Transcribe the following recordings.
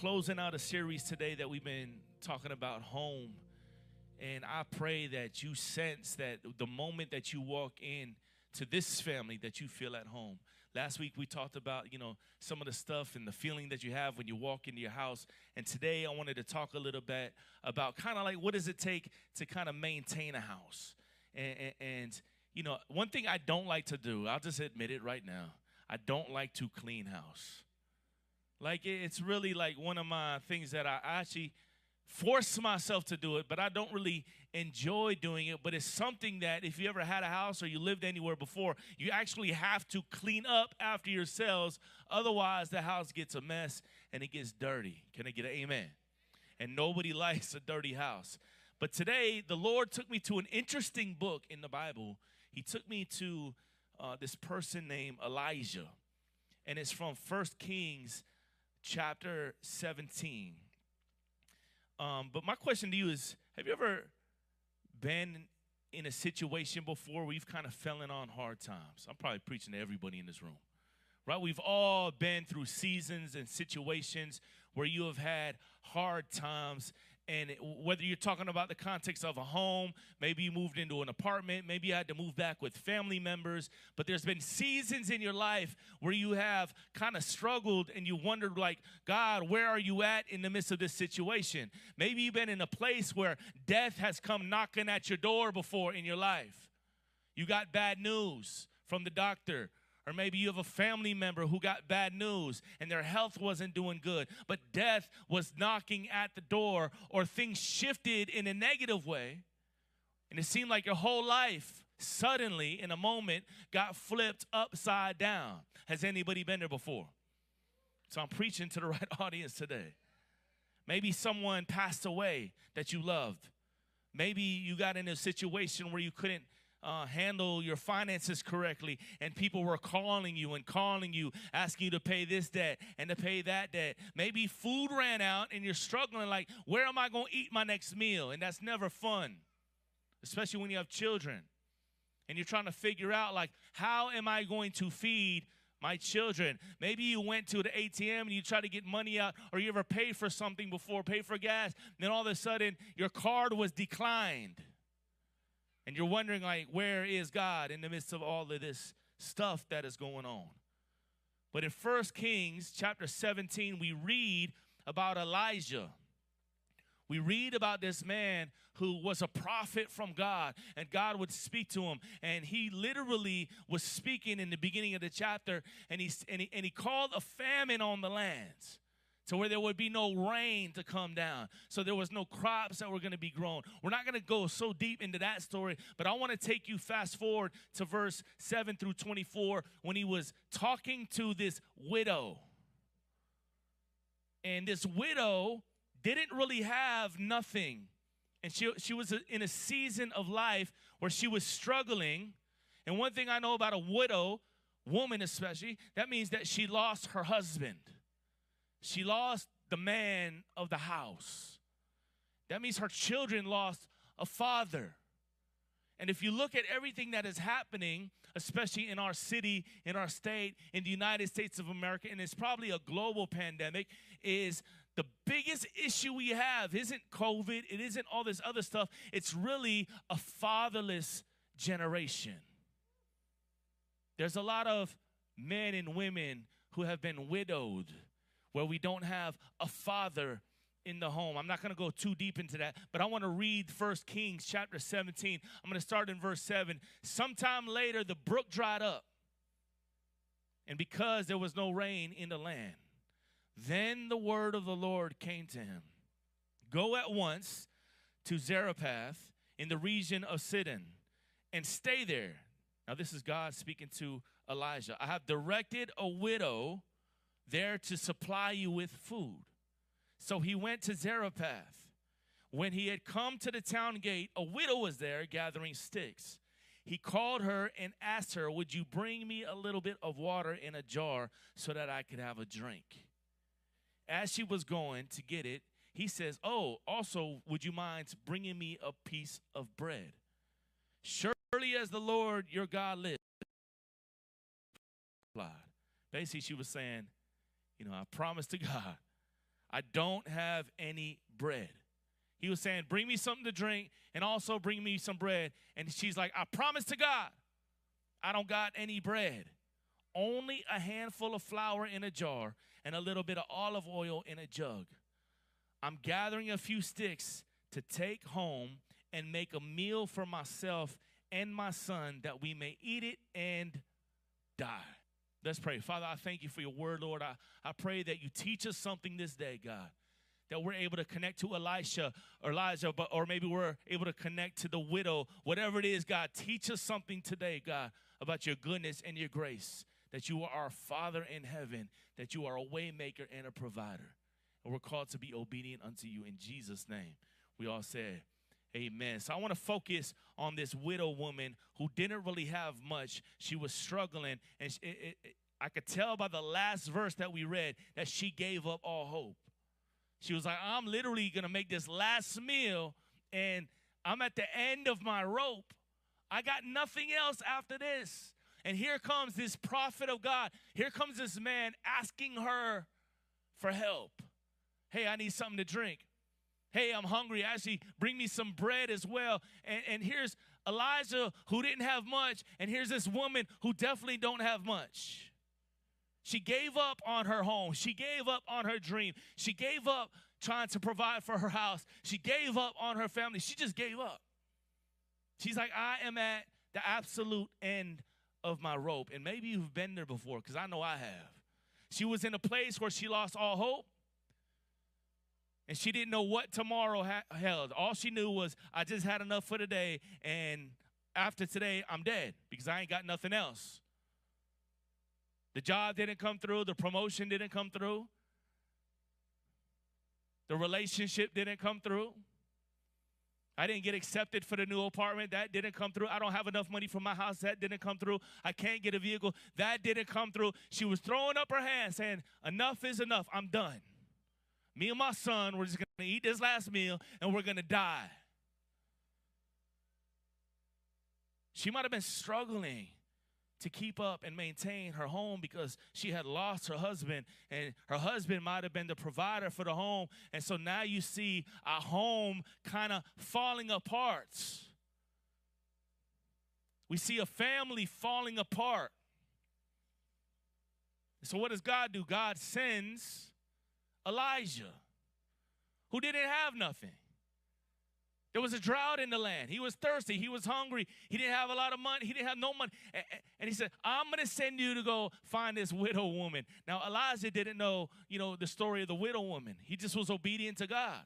closing out a series today that we've been talking about home. And I pray that you sense that the moment that you walk in to this family that you feel at home. Last week we talked about, you know, some of the stuff and the feeling that you have when you walk into your house. And today I wanted to talk a little bit about kind of like what does it take to kind of maintain a house. And, and, and, you know, one thing I don't like to do, I'll just admit it right now, I don't like to clean house. Like it's really like one of my things that I actually force myself to do it, but I don't really enjoy doing it. But it's something that if you ever had a house or you lived anywhere before, you actually have to clean up after yourselves. Otherwise, the house gets a mess and it gets dirty. Can I get an amen? And nobody likes a dirty house. But today, the Lord took me to an interesting book in the Bible. He took me to uh, this person named Elijah, and it's from First Kings chapter 17. Um, but my question to you is Have you ever been in a situation before where you've kind of fallen on hard times? I'm probably preaching to everybody in this room, right? We've all been through seasons and situations where you have had hard times and whether you're talking about the context of a home, maybe you moved into an apartment, maybe you had to move back with family members, but there's been seasons in your life where you have kind of struggled and you wondered, like, God, where are you at in the midst of this situation? Maybe you've been in a place where death has come knocking at your door before in your life. You got bad news from the doctor or maybe you have a family member who got bad news and their health wasn't doing good, but death was knocking at the door, or things shifted in a negative way. And it seemed like your whole life suddenly, in a moment, got flipped upside down. Has anybody been there before? So I'm preaching to the right audience today. Maybe someone passed away that you loved. Maybe you got in a situation where you couldn't uh, handle your finances correctly, and people were calling you and calling you, asking you to pay this debt and to pay that debt. Maybe food ran out and you're struggling, like, where am I going to eat my next meal? And that's never fun, especially when you have children and you're trying to figure out, like, how am I going to feed my children. Maybe you went to the ATM and you tried to get money out, or you ever paid for something before, pay for gas, and then all of a sudden your card was declined and you're wondering like where is god in the midst of all of this stuff that is going on? But in First kings chapter 17 we read about elijah. We read about this man who was a prophet from God, and God would speak to him. And he literally was speaking in the beginning of the chapter, and he, and he, and he called a famine on the lands to where there would be no rain to come down. So there was no crops that were going to be grown. We're not going to go so deep into that story, but I want to take you fast forward to verse 7 through 24 when he was talking to this widow. And this widow didn't really have nothing. And she, she was in a season of life where she was struggling. And one thing I know about a widow, woman especially, that means that she lost her husband. She lost the man of the house. That means her children lost a father. And if you look at everything that is happening, especially in our city, in our state, in the United States of America, and it's probably a global pandemic, is the biggest issue we have isn't COVID, it isn't all this other stuff. It's really a fatherless generation. There's a lot of men and women who have been widowed where we don't have a father in the home. I'm not going to go too deep into that, but I want to read First Kings chapter 17. I'm going to start in verse 7. Sometime later, the brook dried up, and because there was no rain in the land, then the word of the Lord came to him Go at once to Zarephath in the region of Sidon and stay there. Now, this is God speaking to Elijah. I have directed a widow there to supply you with food. So he went to Zarephath. When he had come to the town gate, a widow was there gathering sticks. He called her and asked her, Would you bring me a little bit of water in a jar so that I could have a drink? As she was going to get it, he says, Oh, also, would you mind bringing me a piece of bread? Surely as the Lord your God lives. Basically, she was saying, you know, I promise to God, I don't have any bread. He was saying, Bring me something to drink and also bring me some bread. And she's like, I promise to God, I don't got any bread. Only a handful of flour in a jar and a little bit of olive oil in a jug. I'm gathering a few sticks to take home and make a meal for myself and my son that we may eat it and die. Let's pray. Father, I thank you for your word, Lord. I, I pray that you teach us something this day, God. That we're able to connect to Elisha or Elijah, but or maybe we're able to connect to the widow. Whatever it is, God, teach us something today, God, about your goodness and your grace. That you are our Father in heaven, that you are a waymaker and a provider. And we're called to be obedient unto you in Jesus' name. We all said, Amen. So I want to focus on this widow woman who didn't really have much. She was struggling, and it, it, it, I could tell by the last verse that we read that she gave up all hope. She was like, I'm literally going to make this last meal, and I'm at the end of my rope. I got nothing else after this. And here comes this prophet of God. Here comes this man asking her for help. Hey, I need something to drink. Hey, I'm hungry. Actually, bring me some bread as well. And, and here's Elijah who didn't have much, and here's this woman who definitely don't have much. She gave up on her home. She gave up on her dream. She gave up trying to provide for her house. She gave up on her family. She just gave up. She's like, I am at the absolute end of my rope. And maybe you've been there before, because I know I have. She was in a place where she lost all hope and she didn't know what tomorrow ha- held. All she knew was, I just had enough for today, and after today, I'm dead because I ain't got nothing else. The job didn't come through, the promotion didn't come through, the relationship didn't come through. I didn't get accepted for the new apartment. That didn't come through. I don't have enough money for my house. That didn't come through. I can't get a vehicle. That didn't come through. She was throwing up her hands saying, Enough is enough. I'm done. Me and my son, we're just going to eat this last meal and we're going to die. She might have been struggling to keep up and maintain her home because she had lost her husband and her husband might have been the provider for the home. And so now you see a home kind of falling apart. We see a family falling apart. So what does god do? God sends Elijah, who didn't have nothing. There was a drought in the land. He was thirsty. He was hungry. He didn't have a lot of money. He didn't have no money. And he said, I'm going to send you to go find this widow woman. Now, Elijah didn't know, you know, the story of the widow woman. He just was obedient to God.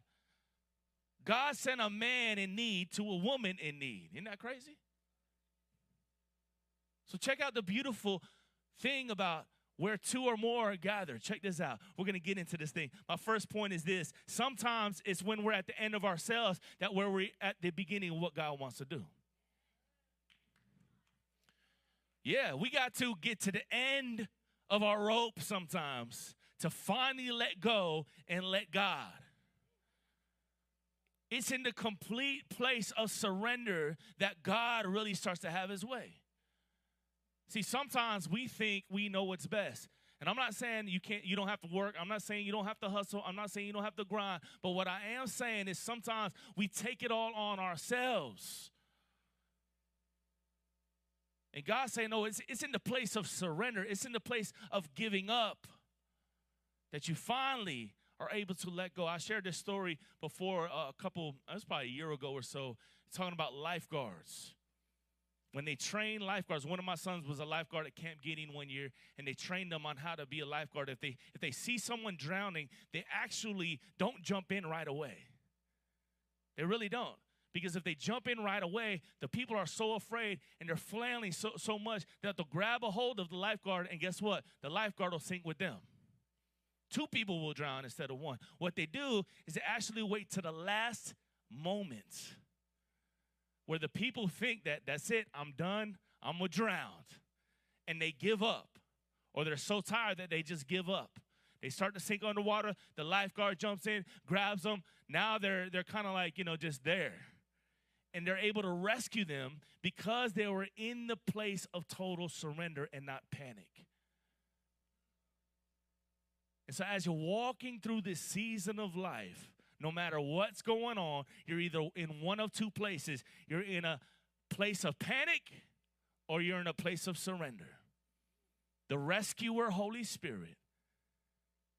God sent a man in need to a woman in need. Isn't that crazy? So check out the beautiful thing about where two or more are gathered. Check this out. We're going to get into this thing. My first point is this sometimes it's when we're at the end of ourselves that where we're at the beginning of what God wants to do. Yeah, we got to get to the end of our rope sometimes to finally let go and let God. It's in the complete place of surrender that God really starts to have his way. See, sometimes we think we know what's best. And I'm not saying you can't you don't have to work. I'm not saying you don't have to hustle. I'm not saying you don't have to grind. But what I am saying is sometimes we take it all on ourselves. And God saying, no, it's, it's in the place of surrender. It's in the place of giving up that you finally are able to let go. I shared this story before uh, a couple, it was probably a year ago or so, talking about lifeguards when they train lifeguards one of my sons was a lifeguard at camp gideon one year and they trained them on how to be a lifeguard. If they if they see someone drowning they actually don't jump in right away. They really don't. Because if they jump in right away the people are so afraid and they're flailing so, so much that they'll grab a hold of the lifeguard and guess what? The lifeguard will sink with them. Two people will drown instead of one. What they do is they actually wait to the last moment where the people think that that's it, I'm done, I'm gonna drown. And they give up. Or they're so tired that they just give up. They start to sink underwater, the lifeguard jumps in, grabs them. Now they're they're kind of like, you know, just there. And they're able to rescue them because they were in the place of total surrender and not panic. And so, as you're walking through this season of life, no matter what's going on, you're either in one of two places. You're in a place of panic or you're in a place of surrender. The rescuer, Holy Spirit,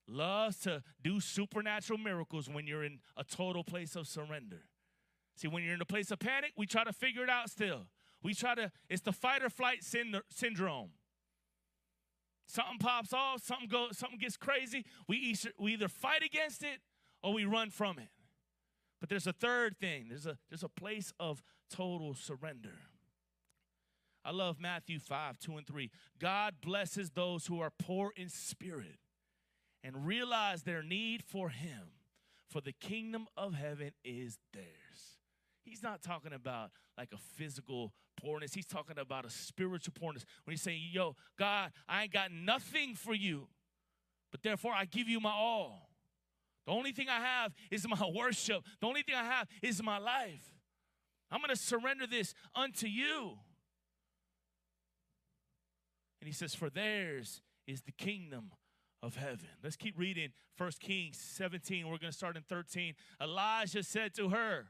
loves to do supernatural miracles when you're in a total place of surrender. See, when you're in a place of panic, we try to figure it out still. We try to, it's the fight or flight syndrome. Something pops off, something goes, something gets crazy. We either, we either fight against it or we run from it. But there's a third thing. There's a there's a place of total surrender. I love Matthew 5, 2 and 3. God blesses those who are poor in spirit and realize their need for him, for the kingdom of heaven is theirs. He's not talking about like a physical poorness. He's talking about a spiritual poorness. When he's saying, Yo, God, I ain't got nothing for you, but therefore I give you my all. The only thing I have is my worship. The only thing I have is my life. I'm going to surrender this unto you. And he says, For theirs is the kingdom of heaven. Let's keep reading 1 Kings 17. We're going to start in 13. Elijah said to her,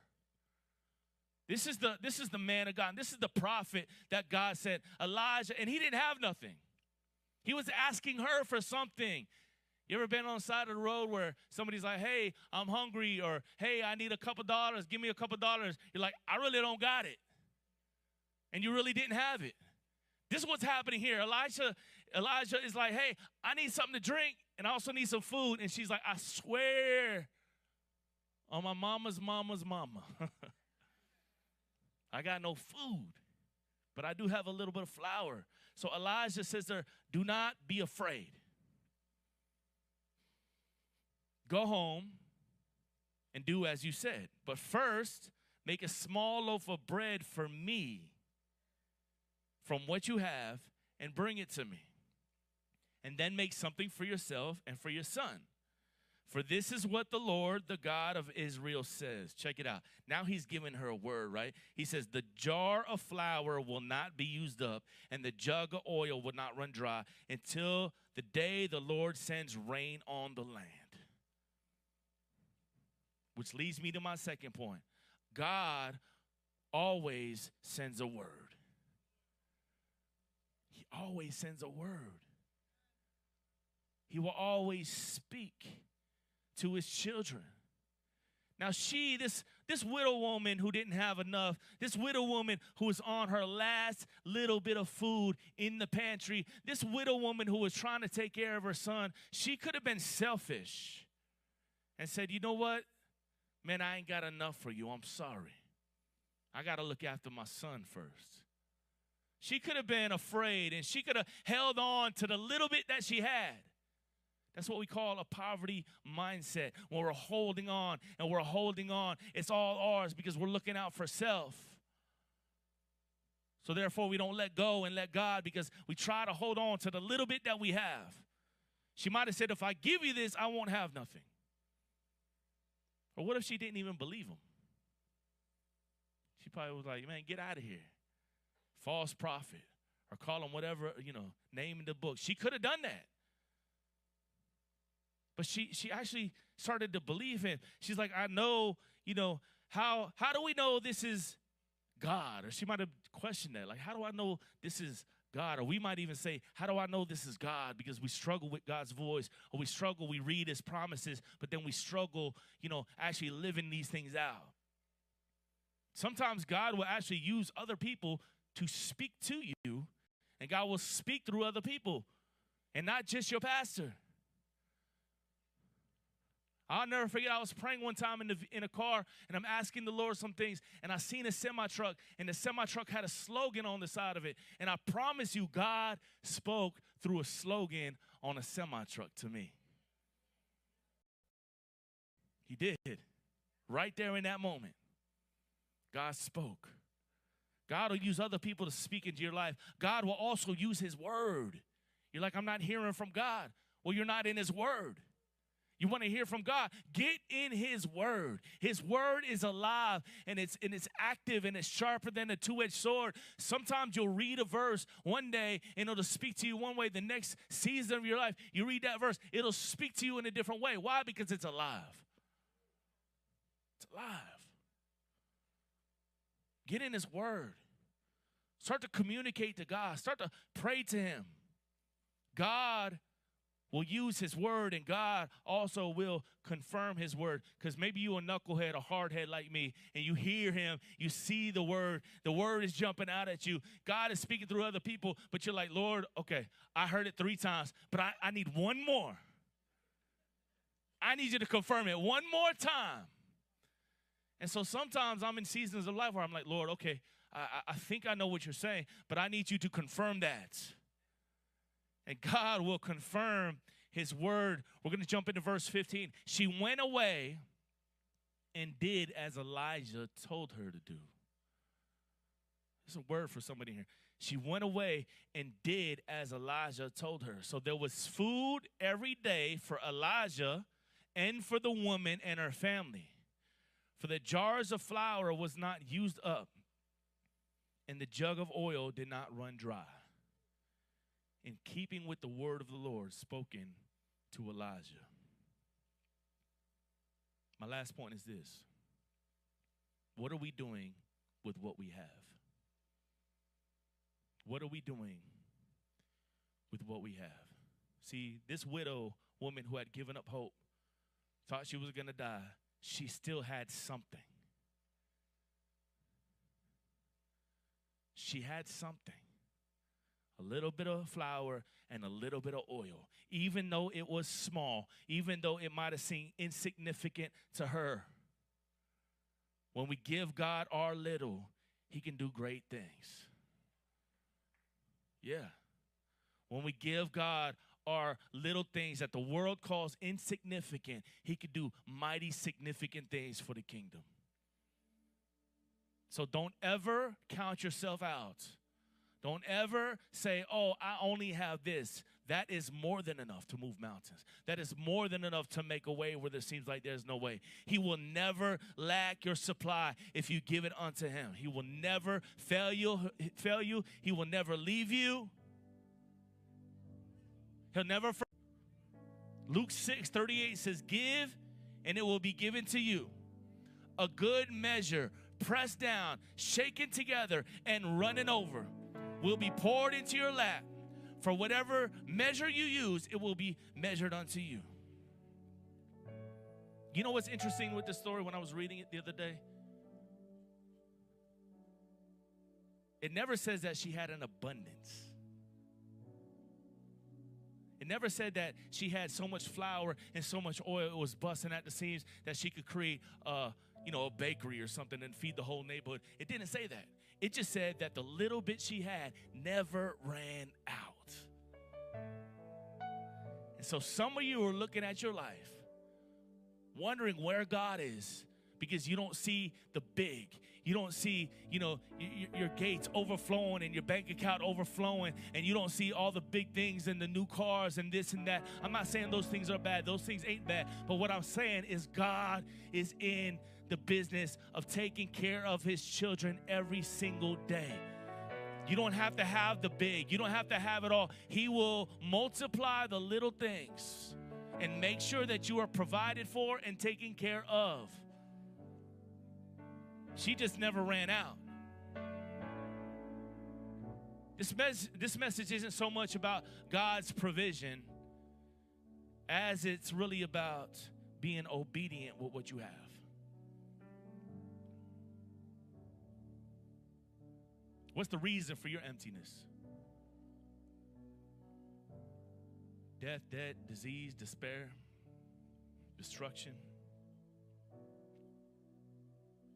this is the this is the man of God. This is the prophet that God said, Elijah, and he didn't have nothing. He was asking her for something. You ever been on the side of the road where somebody's like, hey, I'm hungry, or hey, I need a couple dollars, give me a couple dollars. You're like, I really don't got it. And you really didn't have it. This is what's happening here. Elijah, Elijah is like, hey, I need something to drink, and I also need some food. And she's like, I swear on my mama's mama's mama. I got no food, but I do have a little bit of flour. So Elijah says to her, Do not be afraid. Go home and do as you said. But first, make a small loaf of bread for me from what you have and bring it to me. And then make something for yourself and for your son. For this is what the Lord, the God of Israel, says. Check it out. Now he's giving her a word, right? He says, The jar of flour will not be used up, and the jug of oil will not run dry until the day the Lord sends rain on the land. Which leads me to my second point God always sends a word. He always sends a word. He will always speak to his children. Now, she, this, this widow woman who didn't have enough, this widow woman who was on her last little bit of food in the pantry, this widow woman who was trying to take care of her son, she could have been selfish and said, You know what? Man, I ain't got enough for you. I'm sorry. I got to look after my son first. She could have been afraid and she could have held on to the little bit that she had. That's what we call a poverty mindset. When we're holding on and we're holding on, it's all ours because we're looking out for self. So therefore, we don't let go and let God because we try to hold on to the little bit that we have. She might have said, If I give you this, I won't have nothing. Or what if she didn't even believe him? She probably was like, man, get out of here. False prophet. Or call him whatever, you know, name in the book. She could have done that. But she she actually started to believe him. She's like, I know, you know, how how do we know this is God? Or she might have questioned that. Like, how do I know this is God. Or we might even say, How do I know this is God? Because we struggle with God's voice, or we struggle, we read his promises, but then we struggle, you know, actually living these things out. Sometimes God will actually use other people to speak to you, and God will speak through other people, and not just your pastor. I'll never forget, I was praying one time in, the, in a car and I'm asking the Lord some things, and I seen a semi truck, and the semi truck had a slogan on the side of it. And I promise you, God spoke through a slogan on a semi truck to me. He did. Right there in that moment, God spoke. God will use other people to speak into your life. God will also use His word. You're like, I'm not hearing from God. Well, you're not in His word. You want to hear from God? Get in his word. His word is alive and it's and it's active and it's sharper than a two-edged sword. Sometimes you'll read a verse one day and it'll speak to you one way. The next season of your life, you read that verse, it'll speak to you in a different way. Why? Because it's alive. It's alive. Get in his word. Start to communicate to God. Start to pray to him. God will use his word and God also will confirm his word. Because maybe you a knucklehead, a hardhead like me, and you hear him, you see the word, the word is jumping out at you. God is speaking through other people, but you're like, Lord, okay, I heard it three times, but I, I need one more. I need you to confirm it one more time. And so sometimes I'm in seasons of life where I'm like, Lord, okay, I, I think I know what you're saying, but I need you to confirm that. And God will confirm his word. We're going to jump into verse 15. She went away and did as Elijah told her to do. There's a word for somebody here. She went away and did as Elijah told her. So there was food every day for Elijah and for the woman and her family. For the jars of flour was not used up, and the jug of oil did not run dry in keeping with the word of the Lord spoken to Elijah. My last point is this What are we doing with what we have? What are we doing with what we have? See, this widow woman who had given up hope thought she was going to die, she still had something. She had something a little bit of flour and a little bit of oil. Even though it was small, even though it might have seemed insignificant to her. When we give God our little, He can do great things. Yeah. When we give God our little things that the world calls insignificant, He can do mighty significant things for the kingdom. So don't ever count yourself out don't ever say, oh, I only have this. That is more than enough to move mountains. That is more than enough to make a way where there seems like there's no way. He will never lack your supply if you give it unto him. He will never fail you, fail you. He will never leave you. He'll never Luke 6 38 says, Give and it will be given to you. A good measure, pressed down, shaken together, and running over will be poured into your lap. For whatever measure you use, it will be measured unto you. You know what's interesting with this story when I was reading it the other day? It never says that she had an abundance. It never said that she had so much flour and so much oil it was busting at the seams that she could create a, you know, a bakery or something and feed the whole neighborhood. It didn't say that. It just said that the little bit she had never ran out. And so some of you are looking at your life, wondering where God is because you don't see the big. You don't see, you know, your, your, gates overflowing and your bank account overflowing, and you don't see all the big things and the new cars and this and that. I'm not saying those things are bad. Those things ain't bad. But what I'm saying is God is in the business of taking care of his children every single day. You don't have to have the big, you don't have to have it all. He will multiply the little things and make sure that you are provided for and taken care of. She just never ran out. This, mes- this message isn't so much about God's provision as it's really about being obedient with what you have. What's the reason for your emptiness? Death, debt, disease, despair, destruction.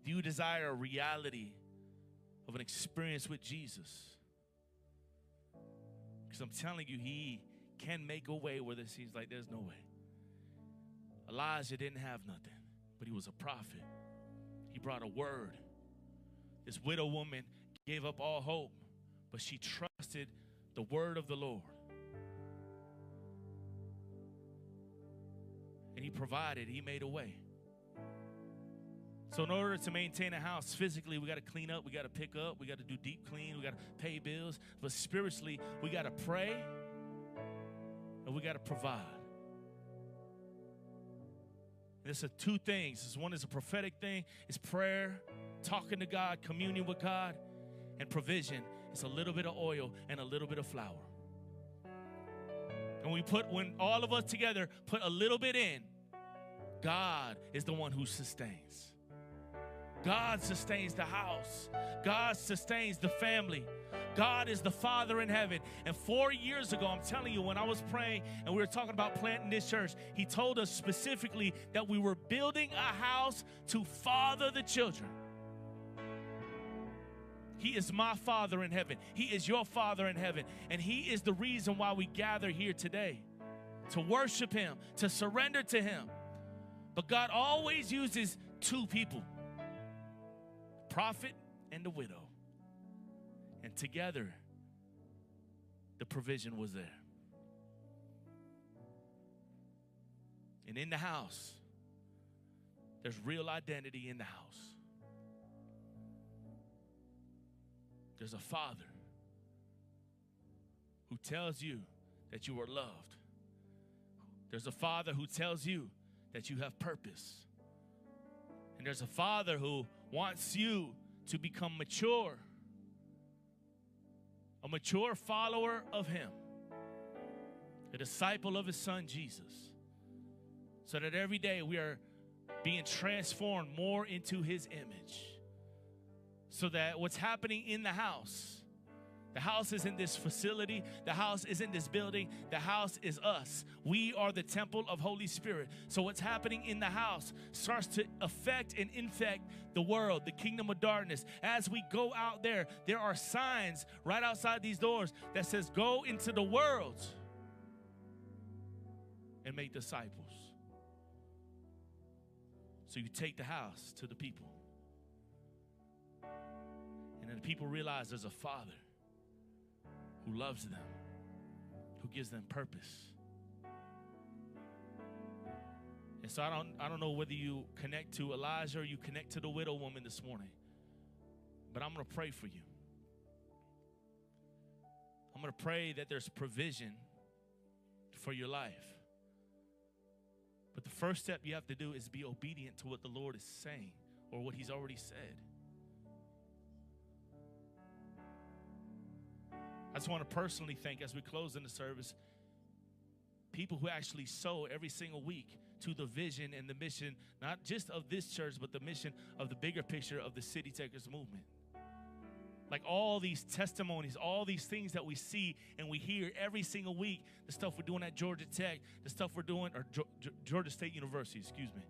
Do you desire a reality of an experience with Jesus? Because I'm telling you, He can make a way where there seems like there's no way. Elijah didn't have nothing, but he was a prophet. He brought a word. This widow woman gave up all hope, but she trusted the word of the Lord. And He provided, He made a way. So, in order to maintain a house physically, we got to clean up, we got to pick up, we got to do deep clean, we got to pay bills. But spiritually, we got to pray and we got to provide. There's two things. This one is a prophetic thing, it's prayer, talking to God, communion with God, and provision. It's a little bit of oil and a little bit of flour. And we put when all of us together put a little bit in, God is the one who sustains. God sustains the house. God sustains the family. God is the Father in heaven. And four years ago, I'm telling you, when I was praying and we were talking about planting this church, He told us specifically that we were building a house to father the children. He is my Father in heaven. He is your Father in heaven. And He is the reason why we gather here today to worship Him, to surrender to Him. But God always uses two people prophet and the widow. And together, the provision was there. And in the house, there's real identity in the house. There's a father who tells you that you are loved. There's a father who tells you that you have purpose. And there's a father who wants you to become mature, a mature follower of him, a disciple of his son Jesus, so that every day we are being transformed more into his image so that what's happening in the house, the house isn't this facility. The house isn't this building. The house is us. We are the temple of Holy Spirit. So, what's happening in the house starts to affect and infect the world, the kingdom of darkness. As we go out there, there are signs right outside these doors that says, Go into the world and make disciples. So, you take the house to the people. And then people realize there's a father who loves them, who gives them purpose. And so I don't I don't know whether you connect to Elijah or you connect to the widow woman this morning. But I'm going to pray for you. I'm going to pray that there's provision for your life. But the first step you have to do is be obedient to what the Lord is saying or what he's already said. I just want to personally thank, as we close in the service, people who actually sow every single week to the vision and the mission, not just of this church, but the mission of the bigger picture of the City Takers movement. Like all these testimonies, all these things that we see and we hear every single week, the stuff we're doing at Georgia Tech, the stuff we're doing, or Georgia State University, excuse me,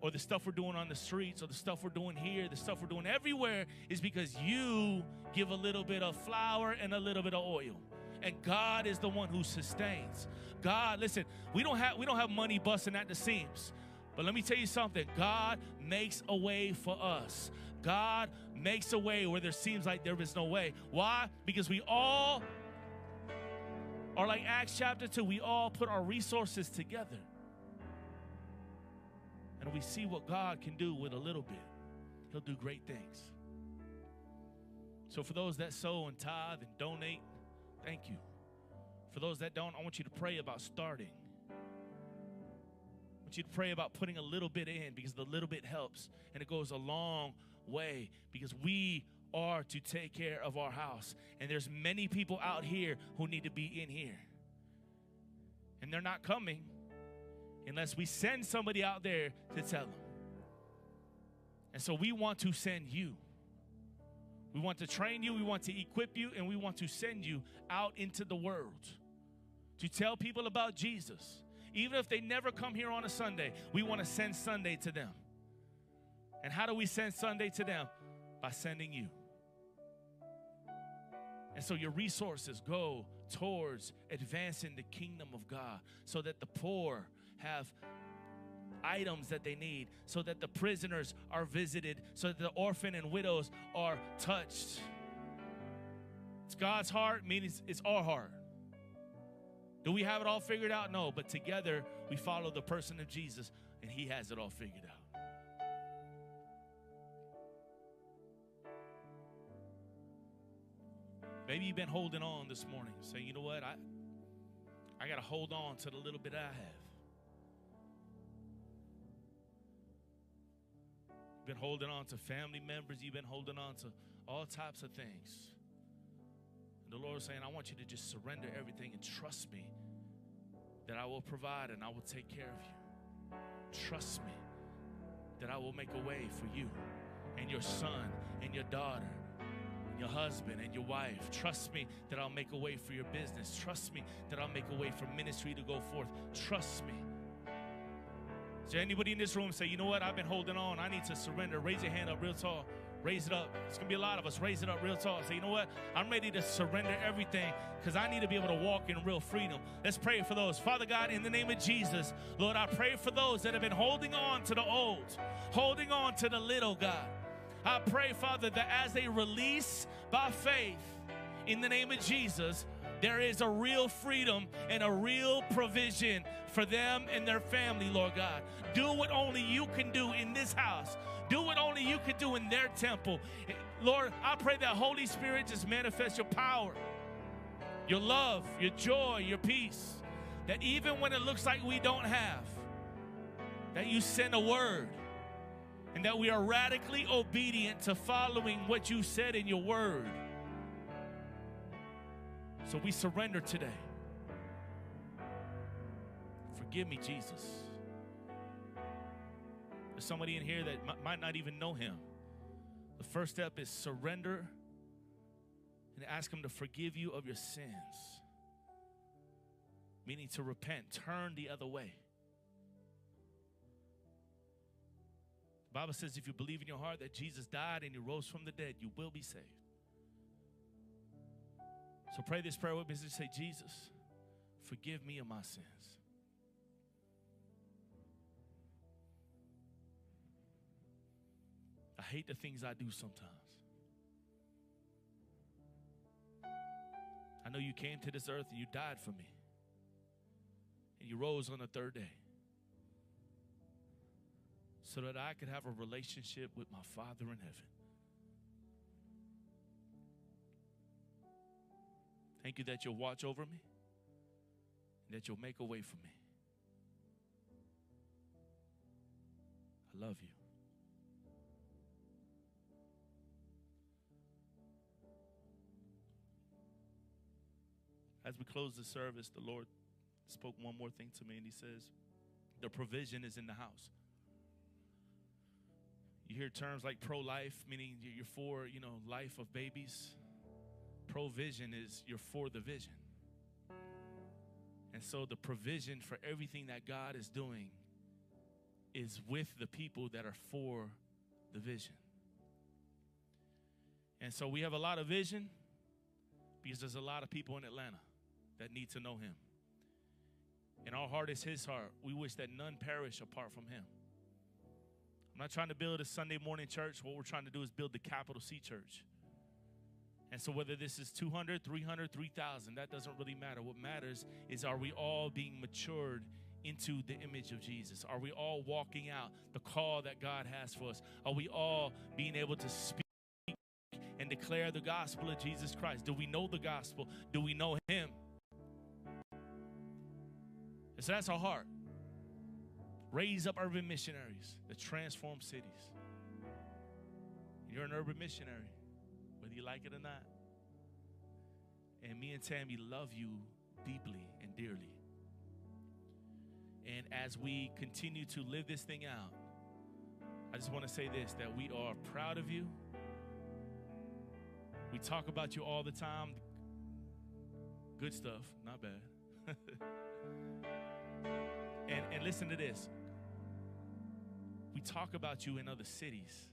or the stuff we're doing on the streets, or the stuff we're doing here, the stuff we're doing everywhere is because you give a little bit of flour and a little bit of oil. And God is the one who sustains. God, listen, we don't have we don't have money busting at the seams. But let me tell you something. God makes a way for us. God makes a way where there seems like there is no way. Why? Because we all are like Acts chapter 2, we all put our resources together and we see what God can do with a little bit, He'll do great things. So, for those that sow and tithe and donate, thank you. For those that don't, I want you to pray about starting. I want you to pray about putting a little bit in because the little bit helps and it goes a long way because we are to take care of our house. And there's many people out here who need to be in here. And they're not coming unless we send somebody out there to tell them. And so we want to send you. We want to train you, we want to equip you, and we want to send you out into the world to tell people about Jesus. Even if they never come here on a Sunday, we want to send Sunday to them. And how do we send Sunday to them? By sending you. And so your resources go towards advancing the kingdom of God so that the poor have items that they need, so that the prisoners are visited, so that the orphan and widows are touched. It's God's heart, means it's our heart. Do we have it all figured out? No, but together we follow the person of Jesus and He has it all figured out. Maybe you've been holding on this morning, saying, you know what, I, I got to hold on to the little bit I have. You've been holding on to family members, you've been holding on to all types of things. And the Lord is saying, I want you to just surrender everything and trust me that I will provide and I will take care of you. Trust me that I will make a way for you and your son and your daughter your husband and your wife. Trust me that I'll make a way for your business. Trust me that I'll make a way for ministry to go forth. Trust me. Anybody in this room say, you know what? I've been holding on. I need to surrender. Raise your hand up real tall. Raise it up. It's going to be a lot of us. Raise it up real tall. Say, you know what? I'm ready to surrender everything because I need to be able to walk in real freedom. Let's pray for those. Father God, in the name of Jesus, Lord, I pray for those that have been holding on to the old, holding on to the little, God. I pray, Father, that as they release by faith in the name of Jesus, there is a real freedom and a real provision for them and their family, Lord God. Do what only you can do in this house. Do what only you can do in their temple. Lord, I pray that Holy Spirit just manifest your power, your love, your joy, your peace. That even when it looks like we don't have, that you send a word and that we are radically obedient to following what you said in your word. So we surrender today. Forgive me, Jesus. There's somebody in here that m- might not even know him. The first step is surrender and ask him to forgive you of your sins, meaning to repent, turn the other way. The Bible says if you believe in your heart that Jesus died and he rose from the dead, you will be saved. So pray this prayer with me and say, Jesus, forgive me of my sins. I hate the things I do sometimes. I know you came to this earth and you died for me. And you rose on the third day so that I could have a relationship with my Father in heaven. Thank you that you'll watch over me and that you'll make a way for me. I love you. As we close the service, the Lord spoke one more thing to me, and He says, The provision is in the house. You hear terms like pro-life, meaning you're for, you know, life of babies. Provision is you're for the vision. And so the provision for everything that God is doing is with the people that are for the vision. And so we have a lot of vision because there's a lot of people in Atlanta that need to know him. And our heart is his heart. We wish that none perish apart from him. I'm not trying to build a Sunday morning church. What we're trying to do is build the capital C church. And so, whether this is 200, 300, 3,000, that doesn't really matter. What matters is are we all being matured into the image of Jesus? Are we all walking out the call that God has for us? Are we all being able to speak and declare the gospel of Jesus Christ? Do we know the gospel? Do we know Him? And so that's our heart. Raise up urban missionaries that transform cities. You're an urban missionary, whether you like it or not. And me and Tammy love you deeply and dearly. And as we continue to live this thing out, I just want to say this that we are proud of you. We talk about you all the time. Good stuff, not bad. and, and listen to this we talk about you in other cities,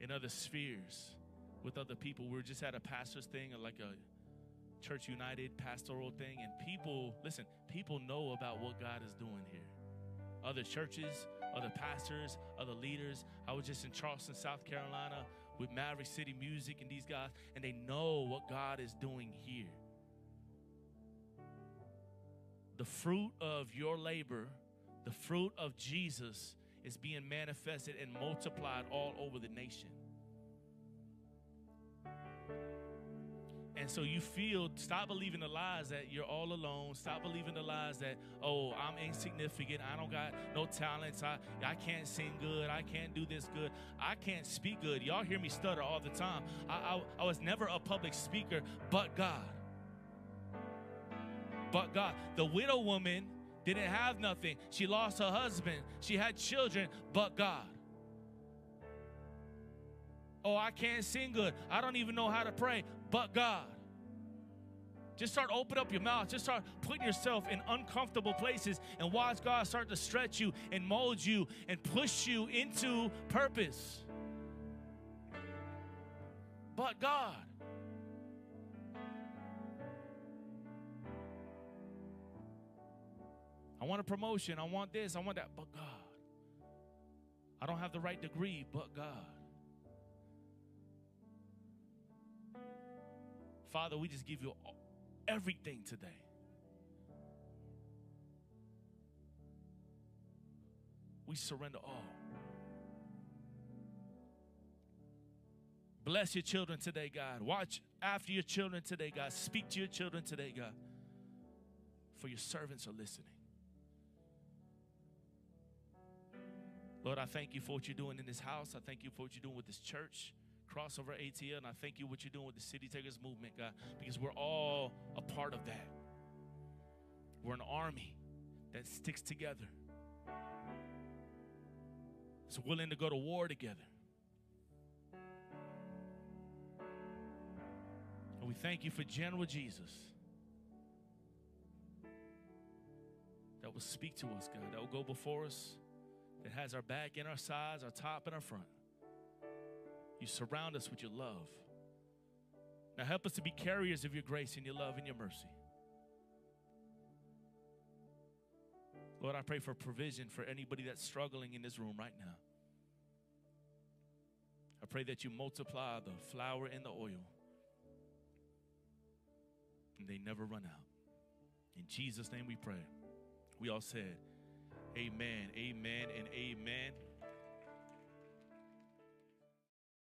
in other spheres, with other people. We just at a pastor's thing, like a Church United pastoral thing, and people, listen, people know about what God is doing here. Other churches, other pastors, other leaders. I was just in Charleston, South Carolina with Maverick City Music and these guys, and they know what God is doing here. The fruit of your labor the fruit of Jesus is being manifested and multiplied all over the nation. And so you feel, stop believing the lies that you're all alone. Stop believing the lies that, oh, I'm insignificant. I don't got no talents. I, I can't sing good. I can't do this good. I can't speak good. Y'all hear me stutter all the time. I, I, I was never a public speaker, but God. But God. The widow woman didn't have nothing. She lost her husband. She had children, but God. Oh, I can't sing good. I don't even know how to pray, but God. Just start open up your mouth. Just start putting yourself in uncomfortable places and watch God start to stretch you and mold you and push you into purpose. But God. I want a promotion. I want this. I want that. But God. I don't have the right degree, but God. Father, we just give you everything today. We surrender all. Bless your children today, God. Watch after your children today, God. Speak to your children today, God. For your servants are listening. Lord, I thank you for what you're doing in this house. I thank you for what you're doing with this church crossover ATL, and I thank you what you're doing with the City Takers movement, God, because we're all a part of that. We're an army that sticks together. It's willing to go to war together. And we thank you for General Jesus that will speak to us, God, that will go before us, that has our back and our sides, our top and our front. You surround us with your love. Now help us to be carriers of your grace and your love and your mercy. Lord, I pray for provision for anybody that's struggling in this room right now. I pray that you multiply the flour and the oil and they never run out. In Jesus' name we pray. We all said, Amen, amen, and amen.